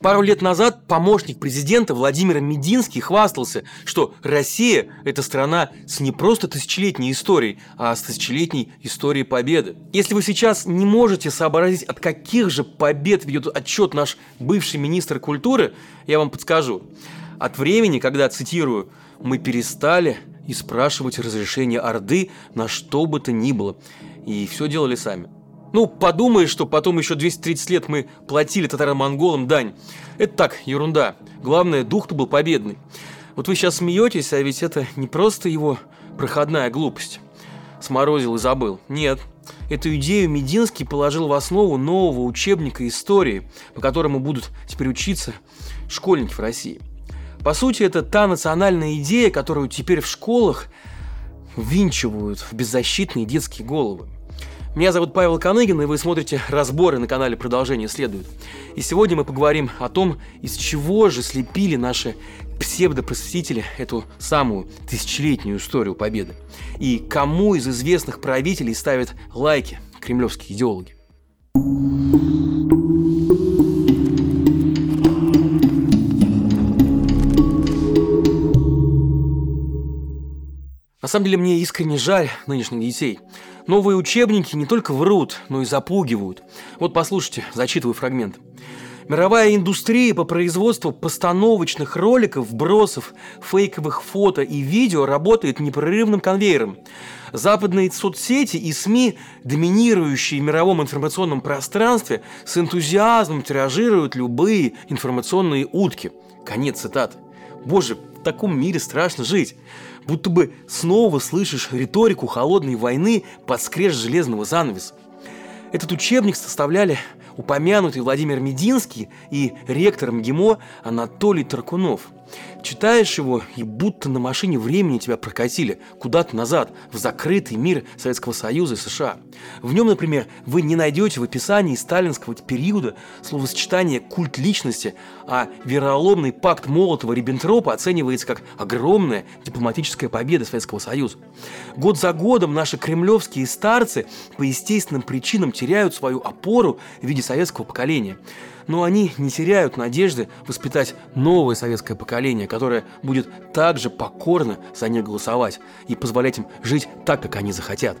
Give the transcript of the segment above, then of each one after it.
Пару лет назад помощник президента Владимир Мединский хвастался, что Россия – это страна с не просто тысячелетней историей, а с тысячелетней историей победы. Если вы сейчас не можете сообразить, от каких же побед ведет отчет наш бывший министр культуры, я вам подскажу. От времени, когда, цитирую, «мы перестали и спрашивать разрешение Орды на что бы то ни было, и все делали сами». Ну, подумаешь, что потом еще 230 лет мы платили татаро-монголам дань. Это так, ерунда. Главное, дух-то был победный. Вот вы сейчас смеетесь, а ведь это не просто его проходная глупость. Сморозил и забыл. Нет. Эту идею Мединский положил в основу нового учебника истории, по которому будут теперь учиться школьники в России. По сути, это та национальная идея, которую теперь в школах ввинчивают в беззащитные детские головы. Меня зовут Павел Каныгин, и вы смотрите разборы на канале «Продолжение следует». И сегодня мы поговорим о том, из чего же слепили наши псевдопросветители эту самую тысячелетнюю историю победы. И кому из известных правителей ставят лайки кремлевские идеологи. На самом деле мне искренне жаль нынешних детей. Новые учебники не только врут, но и запугивают. Вот послушайте, зачитываю фрагмент. Мировая индустрия по производству постановочных роликов, вбросов, фейковых фото и видео работает непрерывным конвейером. Западные соцсети и СМИ, доминирующие в мировом информационном пространстве, с энтузиазмом тиражируют любые информационные утки. Конец цитаты. Боже, в таком мире страшно жить будто бы снова слышишь риторику холодной войны под скреж железного занавеса. Этот учебник составляли упомянутый Владимир Мединский и ректор МГИМО Анатолий Таркунов – Читаешь его, и будто на машине времени тебя прокатили куда-то назад, в закрытый мир Советского Союза и США. В нем, например, вы не найдете в описании сталинского периода словосочетание «культ личности», а вероломный пакт Молотова-Риббентропа оценивается как огромная дипломатическая победа Советского Союза. Год за годом наши кремлевские старцы по естественным причинам теряют свою опору в виде советского поколения – но они не теряют надежды воспитать новое советское поколение, которое будет также покорно за них голосовать и позволять им жить так, как они захотят.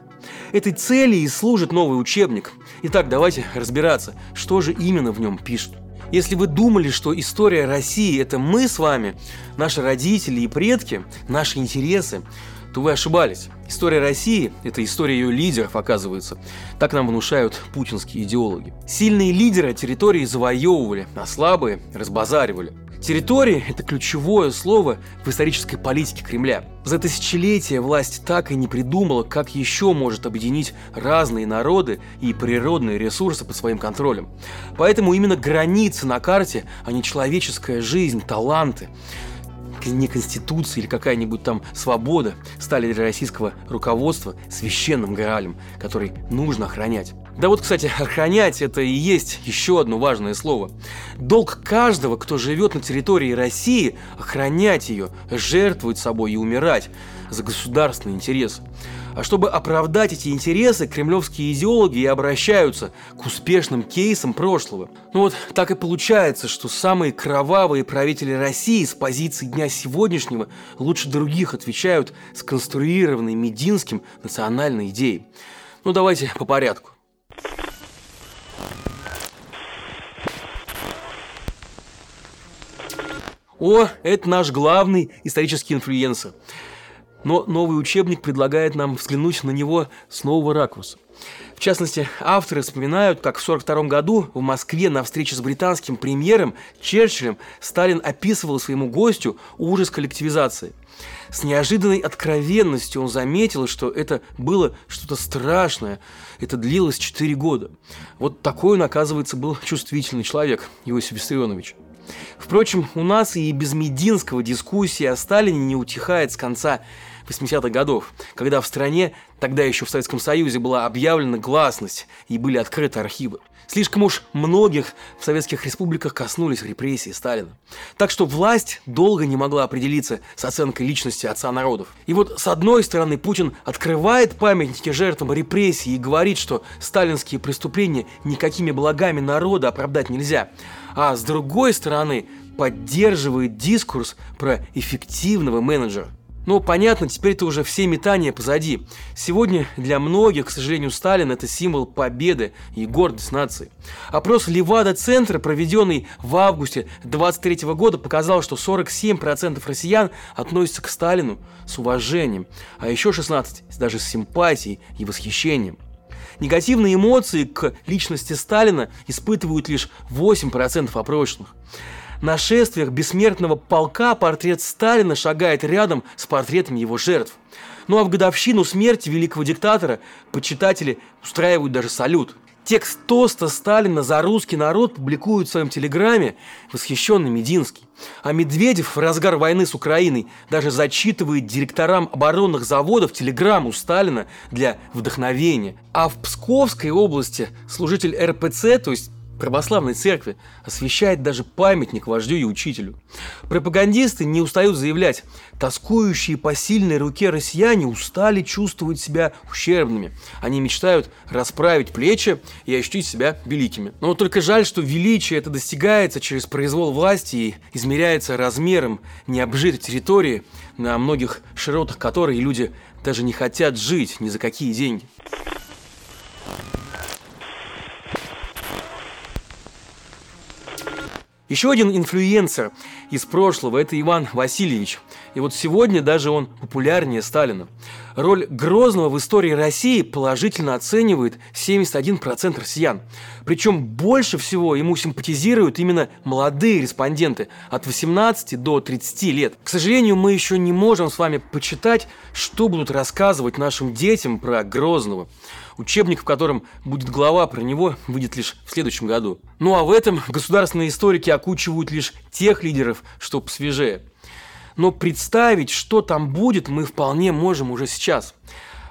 Этой цели и служит новый учебник. Итак, давайте разбираться, что же именно в нем пишут. Если вы думали, что история России – это мы с вами, наши родители и предки, наши интересы, то вы ошибались. История России – это история ее лидеров, оказывается. Так нам внушают путинские идеологи. Сильные лидеры территории завоевывали, а слабые разбазаривали. Территория – это ключевое слово в исторической политике Кремля. За тысячелетия власть так и не придумала, как еще может объединить разные народы и природные ресурсы под своим контролем. Поэтому именно границы на карте, а не человеческая жизнь, таланты, не конституция или какая-нибудь там свобода стали для российского руководства священным граалем, который нужно охранять. Да вот, кстати, охранять это и есть еще одно важное слово. Долг каждого, кто живет на территории России, охранять ее, жертвовать собой и умирать за государственный интерес. А чтобы оправдать эти интересы, кремлевские идеологи и обращаются к успешным кейсам прошлого. Ну вот так и получается, что самые кровавые правители России с позиции дня сегодняшнего лучше других отвечают сконструированной Мединским национальной идеей. Ну давайте по порядку. О, это наш главный исторический инфлюенсер. Но новый учебник предлагает нам взглянуть на него с нового ракурса. В частности, авторы вспоминают, как в 1942 году в Москве на встрече с британским премьером Черчиллем Сталин описывал своему гостю ужас коллективизации. С неожиданной откровенностью он заметил, что это было что-то страшное. Это длилось 4 года. Вот такой он, оказывается, был чувствительный человек, Иосиф Виссарионович. Впрочем, у нас и без Мединского дискуссия о Сталине не утихает с конца 80-х годов, когда в стране, тогда еще в Советском Союзе, была объявлена гласность и были открыты архивы. Слишком уж многих в советских республиках коснулись репрессии Сталина. Так что власть долго не могла определиться с оценкой личности отца народов. И вот с одной стороны Путин открывает памятники жертвам репрессий и говорит, что сталинские преступления никакими благами народа оправдать нельзя. А с другой стороны поддерживает дискурс про эффективного менеджера. Ну, понятно, теперь это уже все метания позади. Сегодня для многих, к сожалению, Сталин – это символ победы и гордость нации. Опрос Левада-центра, проведенный в августе 23 года, показал, что 47% россиян относятся к Сталину с уважением, а еще 16% даже с симпатией и восхищением. Негативные эмоции к личности Сталина испытывают лишь 8% опрошенных нашествиях бессмертного полка портрет Сталина шагает рядом с портретами его жертв. Ну а в годовщину смерти великого диктатора почитатели устраивают даже салют. Текст тоста Сталина за русский народ публикуют в своем телеграме восхищенный Мединский. А Медведев в разгар войны с Украиной даже зачитывает директорам оборонных заводов телеграмму Сталина для вдохновения. А в Псковской области служитель РПЦ, то есть православной церкви освещает даже памятник вождю и учителю. Пропагандисты не устают заявлять, тоскующие по сильной руке россияне устали чувствовать себя ущербными. Они мечтают расправить плечи и ощутить себя великими. Но только жаль, что величие это достигается через произвол власти и измеряется размером необжитой территории, на многих широтах которой люди даже не хотят жить ни за какие деньги. Еще один инфлюенсер из прошлого – это Иван Васильевич. И вот сегодня даже он популярнее Сталина. Роль Грозного в истории России положительно оценивает 71% россиян. Причем больше всего ему симпатизируют именно молодые респонденты от 18 до 30 лет. К сожалению, мы еще не можем с вами почитать, что будут рассказывать нашим детям про Грозного. Учебник, в котором будет глава про него, выйдет лишь в следующем году. Ну а в этом государственные историки окучивают лишь тех лидеров, что посвежее. Но представить, что там будет, мы вполне можем уже сейчас.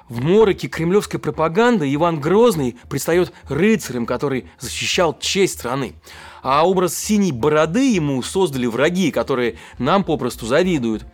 В мороке кремлевской пропаганды Иван Грозный предстает рыцарем, который защищал честь страны. А образ синей бороды ему создали враги, которые нам попросту завидуют.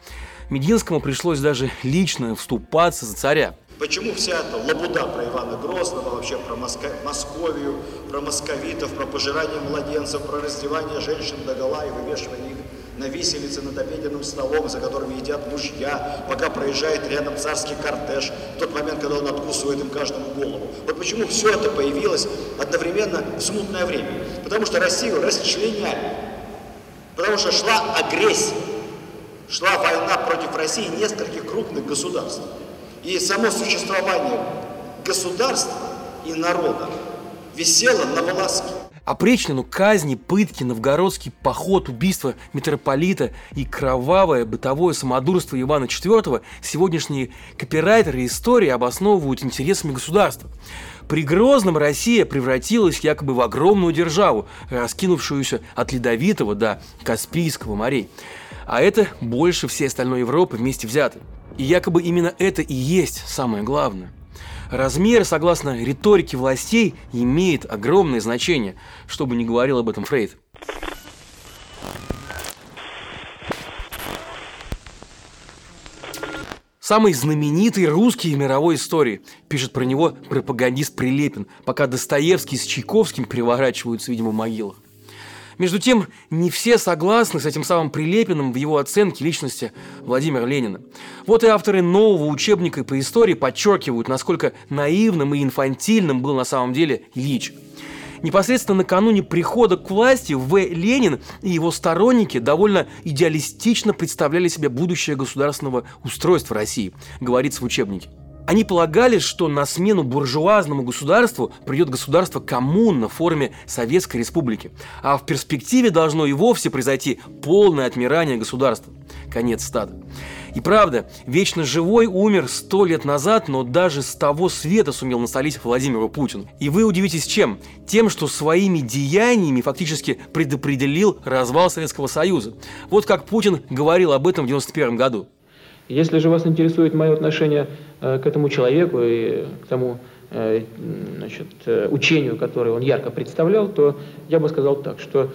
Мединскому пришлось даже лично вступаться за царя. Почему вся эта лабуда про Ивана Грозного, вообще про Моско... Московию, про московитов, про пожирание младенцев, про раздевание женщин до гола и вывешивание их на виселице над обеденным столом, за которыми едят мужья, пока проезжает рядом царский кортеж, в тот момент, когда он откусывает им каждому голову. Вот почему все это появилось одновременно в смутное время. Потому что Россию расчленяли. Потому что шла агрессия. Шла война против России нескольких крупных государств. И само существование государства и народа висело на волоске. Опричнину, казни, пытки, новгородский поход, убийство митрополита и кровавое бытовое самодурство Ивана IV сегодняшние копирайтеры истории обосновывают интересами государства. При Грозном Россия превратилась якобы в огромную державу, раскинувшуюся от Ледовитого до Каспийского морей. А это больше всей остальной Европы вместе взятой. И якобы именно это и есть самое главное. Размер, согласно риторике властей, имеет огромное значение, что бы ни говорил об этом Фрейд. Самый знаменитый русский в мировой истории, пишет про него пропагандист Прилепин, пока Достоевский с Чайковским переворачиваются, видимо, в могилах. Между тем, не все согласны с этим самым Прилепиным в его оценке личности Владимира Ленина. Вот и авторы нового учебника по истории подчеркивают, насколько наивным и инфантильным был на самом деле Ильич. Непосредственно накануне прихода к власти В. Ленин и его сторонники довольно идеалистично представляли себе будущее государственного устройства России, говорится в учебнике. Они полагали, что на смену буржуазному государству придет государство коммуна в форме Советской Республики, а в перспективе должно и вовсе произойти полное отмирание государства. Конец стада. И правда, вечно живой умер сто лет назад, но даже с того света сумел насолить Владимиру Путину. И вы удивитесь чем? Тем, что своими деяниями фактически предопределил развал Советского Союза. Вот как Путин говорил об этом в 1991 году. Если же вас интересует мое отношение э, к этому человеку и к тому значит, учению, которое он ярко представлял, то я бы сказал так, что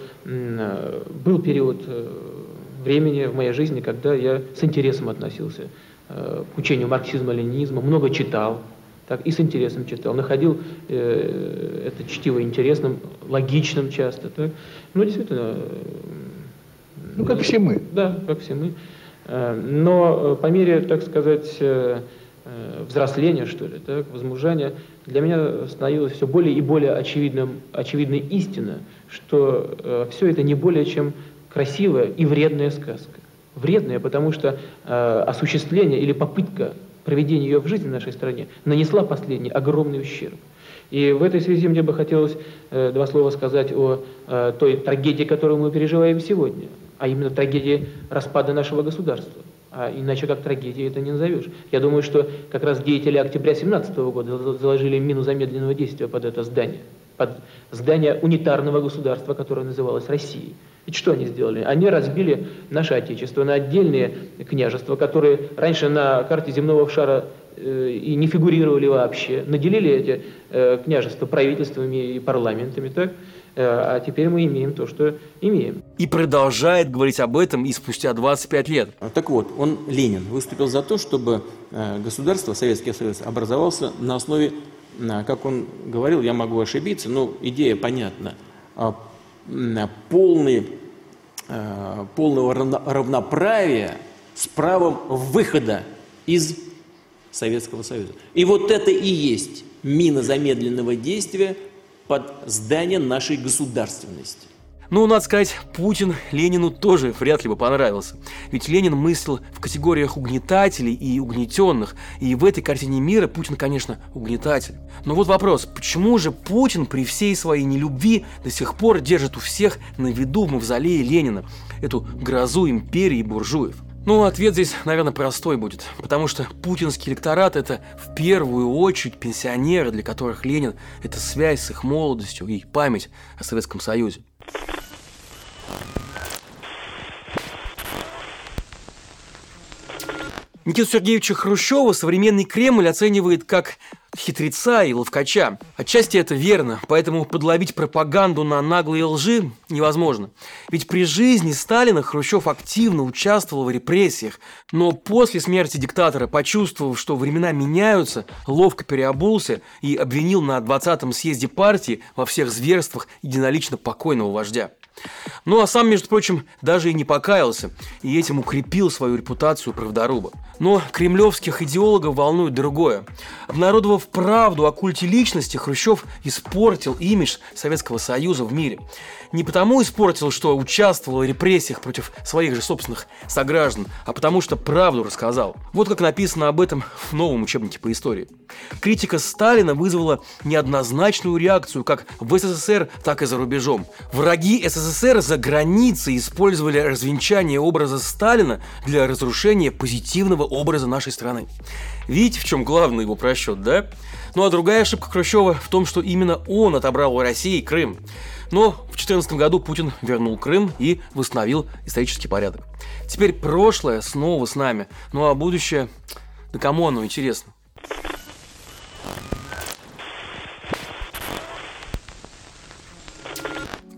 был период времени в моей жизни, когда я с интересом относился к учению марксизма-ленинизма, много читал, так и с интересом читал, находил э, это чтиво интересным, логичным часто. Так. Ну, действительно... Ну, как все мы. Да, как все мы. Э, но по мере, так сказать, э, э, взросления, что ли, так, возмужания, для меня становилось все более и более очевидным, очевидной истина, что э, все это не более чем красивая и вредная сказка. Вредная, потому что э, осуществление или попытка проведения ее в жизни в нашей стране нанесла последний огромный ущерб. И в этой связи мне бы хотелось э, два слова сказать о э, той трагедии, которую мы переживаем сегодня, а именно трагедии распада нашего государства. А иначе как трагедии это не назовешь. Я думаю, что как раз деятели октября 17 года заложили мину замедленного действия под это здание, под здание унитарного государства, которое называлось Россией. Ведь что они сделали? Они разбили наше Отечество на отдельные княжества, которые раньше на карте земного шара э, и не фигурировали вообще, наделили эти э, княжества правительствами и парламентами, так? Э, а теперь мы имеем то, что имеем. И продолжает говорить об этом и спустя 25 лет. Так вот, он, Ленин, выступил за то, чтобы государство, Советский Союз, образовался на основе, как он говорил, я могу ошибиться, но идея понятна, а, полный, э, полного равноправия с правом выхода из Советского Союза. И вот это и есть мина замедленного действия под здание нашей государственности. Ну, надо сказать, Путин Ленину тоже вряд ли бы понравился. Ведь Ленин мыслил в категориях угнетателей и угнетенных, и в этой картине мира Путин, конечно, угнетатель. Но вот вопрос, почему же Путин при всей своей нелюбви до сих пор держит у всех на виду в мавзолее Ленина эту грозу империи буржуев? Ну, ответ здесь, наверное, простой будет, потому что путинский электорат – это в первую очередь пенсионеры, для которых Ленин – это связь с их молодостью и память о Советском Союзе. Никиту Сергеевича Хрущева современный Кремль оценивает как хитреца и ловкача. Отчасти это верно, поэтому подловить пропаганду на наглые лжи невозможно. Ведь при жизни Сталина Хрущев активно участвовал в репрессиях, но после смерти диктатора, почувствовав, что времена меняются, ловко переобулся и обвинил на 20-м съезде партии во всех зверствах единолично покойного вождя. Ну а сам, между прочим, даже и не покаялся, и этим укрепил свою репутацию правдоруба. Но кремлевских идеологов волнует другое. Обнародовав правду о культе личности, Хрущев испортил имидж Советского Союза в мире. Не потому испортил, что участвовал в репрессиях против своих же собственных сограждан, а потому что правду рассказал. Вот как написано об этом в новом учебнике по истории. Критика Сталина вызвала неоднозначную реакцию как в СССР, так и за рубежом. Враги СССР за границей использовали развенчание образа Сталина для разрушения позитивного образа нашей страны. Видите, в чем главный его просчет, да? Ну а другая ошибка Хрущева в том, что именно он отобрал у России Крым. Но в 2014 году Путин вернул Крым и восстановил исторический порядок. Теперь прошлое снова с нами, ну а будущее, да кому оно интересно?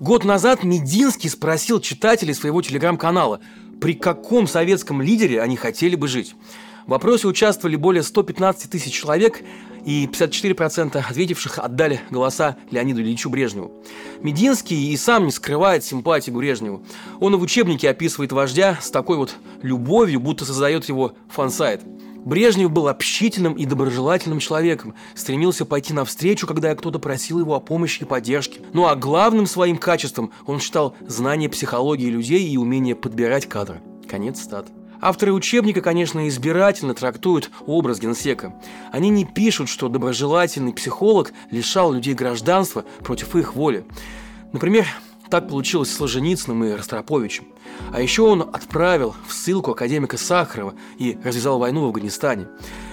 Год назад Мединский спросил читателей своего телеграм-канала, при каком советском лидере они хотели бы жить. В вопросе участвовали более 115 тысяч человек, и 54% ответивших отдали голоса Леониду Ильичу Брежневу. Мединский и сам не скрывает симпатии к Брежневу. Он и в учебнике описывает вождя с такой вот любовью, будто создает его фансайт. Брежнев был общительным и доброжелательным человеком, стремился пойти навстречу, когда кто-то просил его о помощи и поддержке. Ну а главным своим качеством он считал знание психологии людей и умение подбирать кадры. Конец стат. Авторы учебника, конечно, избирательно трактуют образ генсека. Они не пишут, что доброжелательный психолог лишал людей гражданства против их воли. Например, так получилось с Солженицыным и Ростроповичем. А еще он отправил в ссылку академика Сахарова и развязал войну в Афганистане.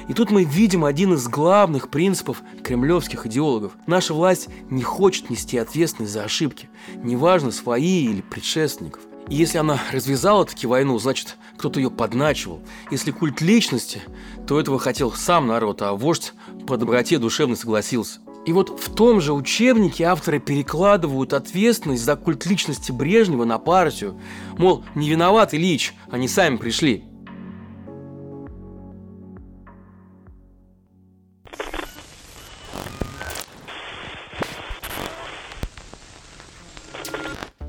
И тут мы видим один из главных принципов кремлевских идеологов. Наша власть не хочет нести ответственность за ошибки, неважно, свои или предшественников. И если она развязала таки войну, значит, кто-то ее подначивал. Если культ личности, то этого хотел сам народ, а вождь по доброте душевно согласился. И вот в том же учебнике авторы перекладывают ответственность за культ личности Брежнева на партию. Мол, не виноват Ильич, они сами пришли.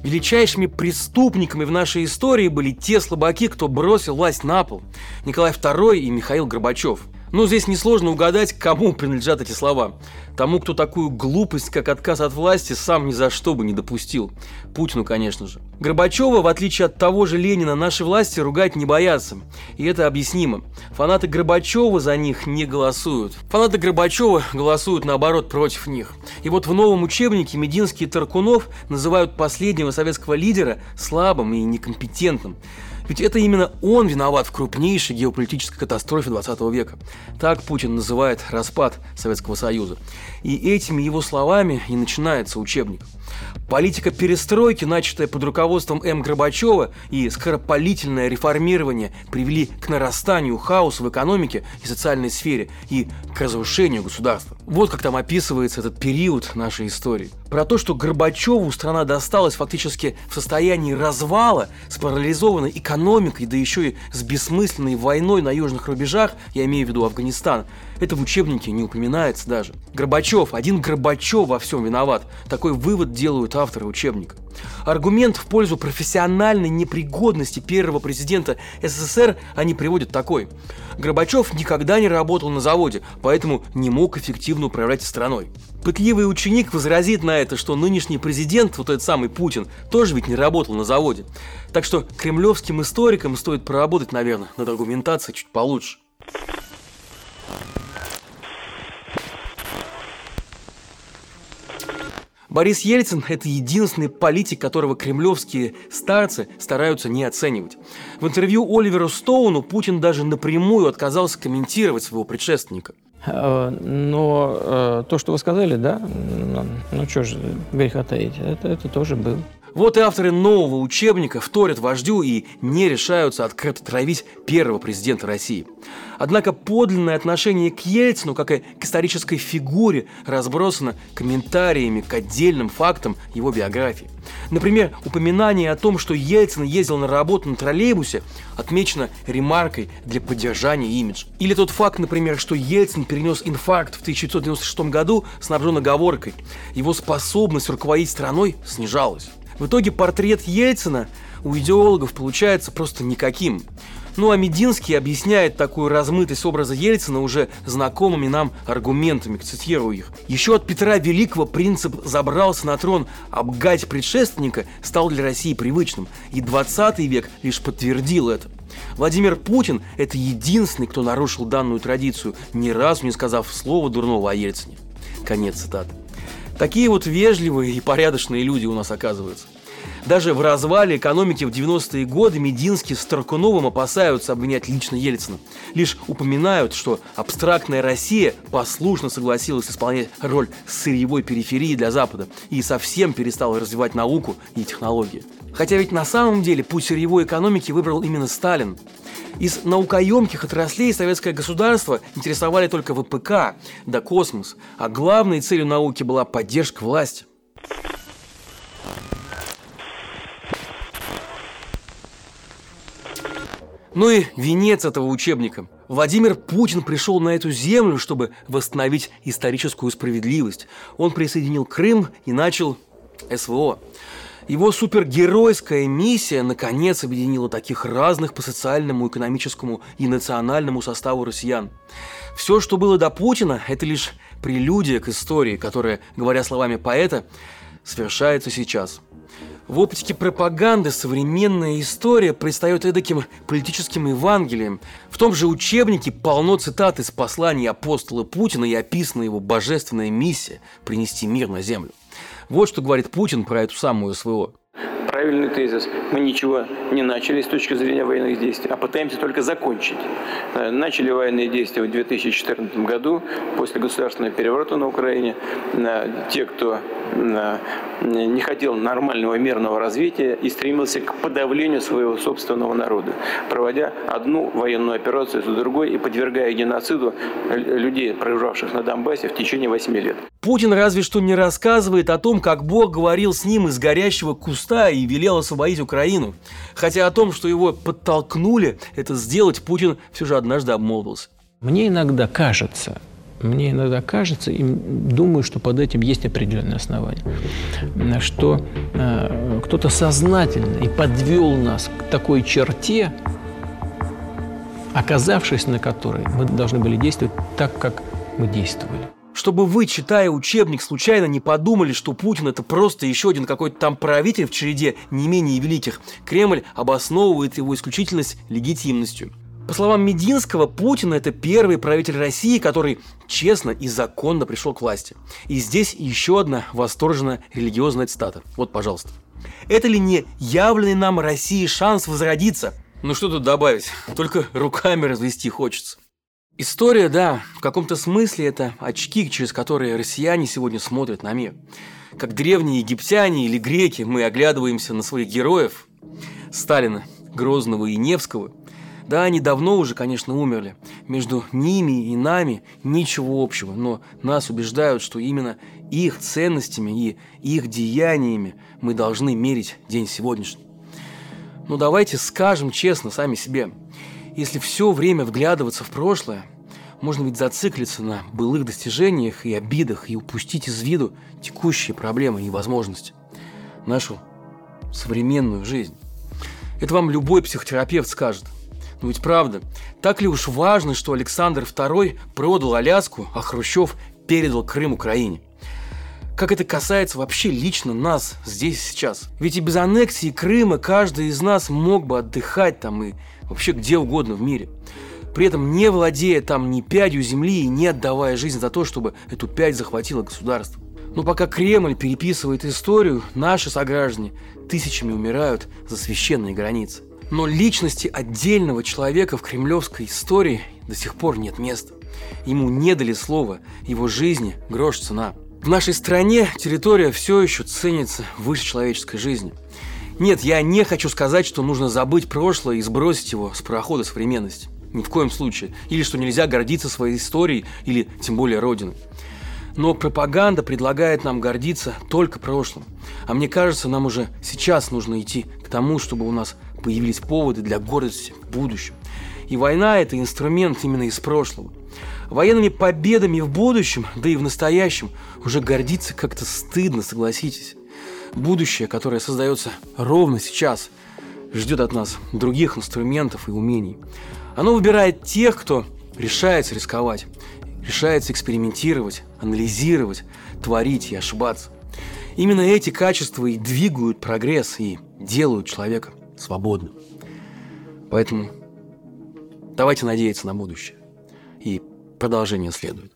Величайшими преступниками в нашей истории были те слабаки, кто бросил власть на пол. Николай II и Михаил Горбачев. Но здесь несложно угадать, кому принадлежат эти слова. Тому, кто такую глупость, как отказ от власти, сам ни за что бы не допустил. Путину, конечно же. Горбачева, в отличие от того же Ленина, наши власти ругать не боятся. И это объяснимо. Фанаты Горбачева за них не голосуют. Фанаты Горбачева голосуют, наоборот, против них. И вот в новом учебнике Мединский и Таркунов называют последнего советского лидера слабым и некомпетентным. Ведь это именно он виноват в крупнейшей геополитической катастрофе 20 века. Так Путин называет распад Советского Союза. И этими его словами и начинается учебник. Политика перестройки, начатая под руководством М. Горбачева, и скоропалительное реформирование привели к нарастанию хаоса в экономике и социальной сфере и к разрушению государства. Вот как там описывается этот период нашей истории. Про то, что Горбачеву страна досталась фактически в состоянии развала с парализованной экономикой, да еще и с бессмысленной войной на южных рубежах, я имею в виду Афганистан, это в учебнике не упоминается даже. Горбачев, один Горбачев во всем виноват. Такой вывод делают авторы учебника. Аргумент в пользу профессиональной непригодности первого президента СССР они приводят такой. Горбачев никогда не работал на заводе, поэтому не мог эффективно управлять страной. Пытливый ученик возразит на это, что нынешний президент, вот этот самый Путин, тоже ведь не работал на заводе. Так что кремлевским историкам стоит поработать, наверное, над аргументацией чуть получше. Борис Ельцин – это единственный политик, которого кремлевские старцы стараются не оценивать. В интервью Оливеру Стоуну Путин даже напрямую отказался комментировать своего предшественника. Э, но э, то, что вы сказали, да, ну, что же греха таить, это, это тоже было. Вот и авторы нового учебника вторят вождю и не решаются открыто травить первого президента России. Однако подлинное отношение к Ельцину, как и к исторической фигуре, разбросано комментариями к отдельным фактам его биографии. Например, упоминание о том, что Ельцин ездил на работу на троллейбусе, отмечено ремаркой для поддержания имиджа. Или тот факт, например, что Ельцин перенес инфаркт в 1996 году, снабжен оговоркой. Его способность руководить страной снижалась. В итоге портрет Ельцина у идеологов получается просто никаким. Ну а Мединский объясняет такую размытость образа Ельцина уже знакомыми нам аргументами, цитирую их. Еще от Петра Великого принцип «забрался на трон, обгать предшественника» стал для России привычным, и 20 век лишь подтвердил это. Владимир Путин – это единственный, кто нарушил данную традицию, ни разу не сказав слова дурного о Ельцине. Конец цитаты. Такие вот вежливые и порядочные люди у нас оказываются. Даже в развале экономики в 90-е годы Мединский с Таркуновым опасаются обвинять лично Ельцина. Лишь упоминают, что абстрактная Россия послушно согласилась исполнять роль сырьевой периферии для Запада и совсем перестала развивать науку и технологии. Хотя ведь на самом деле путь сырьевой экономики выбрал именно Сталин. Из наукоемких отраслей советское государство интересовали только ВПК да космос, а главной целью науки была поддержка власти. Ну и венец этого учебника. Владимир Путин пришел на эту землю, чтобы восстановить историческую справедливость. Он присоединил Крым и начал СВО. Его супергеройская миссия наконец объединила таких разных по социальному, экономическому и национальному составу россиян. Все, что было до Путина, это лишь прелюдия к истории, которая, говоря словами поэта, совершается сейчас. В оптике пропаганды современная история предстает эдаким политическим Евангелием. В том же учебнике полно цитат из посланий апостола Путина и описана его божественная миссия – принести мир на землю. Вот что говорит Путин про эту самую СВО. Правильный тезис. Мы ничего не начали с точки зрения военных действий, а пытаемся только закончить. Э, начали военные действия в 2014 году, после государственного переворота на Украине. Э, те, кто э, не хотел нормального мирного развития и стремился к подавлению своего собственного народа, проводя одну военную операцию за другой и подвергая геноциду людей, проживавших на Донбассе в течение 8 лет. Путин разве что не рассказывает о том, как Бог говорил с ним из горящего куста и велел освободить Украину. Хотя о том, что его подтолкнули это сделать, Путин все же однажды обмолвился. Мне иногда кажется, мне иногда кажется, и думаю, что под этим есть определенные основания, что э, кто-то сознательно и подвел нас к такой черте, оказавшись на которой мы должны были действовать так, как мы действовали чтобы вы, читая учебник, случайно не подумали, что Путин это просто еще один какой-то там правитель в череде не менее великих. Кремль обосновывает его исключительность легитимностью. По словам Мединского, Путин – это первый правитель России, который честно и законно пришел к власти. И здесь еще одна восторженная религиозная цитата. Вот, пожалуйста. Это ли не явленный нам России шанс возродиться? Ну что тут добавить, только руками развести хочется. История, да, в каком-то смысле это очки, через которые россияне сегодня смотрят на мир. Как древние египтяне или греки мы оглядываемся на своих героев, Сталина, Грозного и Невского. Да, они давно уже, конечно, умерли. Между ними и нами ничего общего, но нас убеждают, что именно их ценностями и их деяниями мы должны мерить день сегодняшний. Но давайте скажем честно сами себе – если все время вглядываться в прошлое, можно ведь зациклиться на былых достижениях и обидах и упустить из виду текущие проблемы и возможности. Нашу современную жизнь. Это вам любой психотерапевт скажет. Но ведь правда, так ли уж важно, что Александр II продал Аляску, а Хрущев передал Крым Украине? Как это касается вообще лично нас здесь сейчас? Ведь и без аннексии Крыма каждый из нас мог бы отдыхать там и вообще где угодно в мире. При этом не владея там ни пядью земли и не отдавая жизнь за то, чтобы эту пять захватило государство. Но пока Кремль переписывает историю, наши сограждане тысячами умирают за священные границы. Но личности отдельного человека в кремлевской истории до сих пор нет места. Ему не дали слова, его жизни грош цена. В нашей стране территория все еще ценится выше человеческой жизни – нет, я не хочу сказать, что нужно забыть прошлое и сбросить его с парохода современности. Ни в коем случае. Или что нельзя гордиться своей историей, или тем более родиной. Но пропаганда предлагает нам гордиться только прошлым. А мне кажется, нам уже сейчас нужно идти к тому, чтобы у нас появились поводы для гордости в будущем. И война – это инструмент именно из прошлого. Военными победами в будущем, да и в настоящем, уже гордиться как-то стыдно, согласитесь будущее, которое создается ровно сейчас, ждет от нас других инструментов и умений. Оно выбирает тех, кто решается рисковать, решается экспериментировать, анализировать, творить и ошибаться. Именно эти качества и двигают прогресс и делают человека свободным. Поэтому давайте надеяться на будущее. И продолжение следует.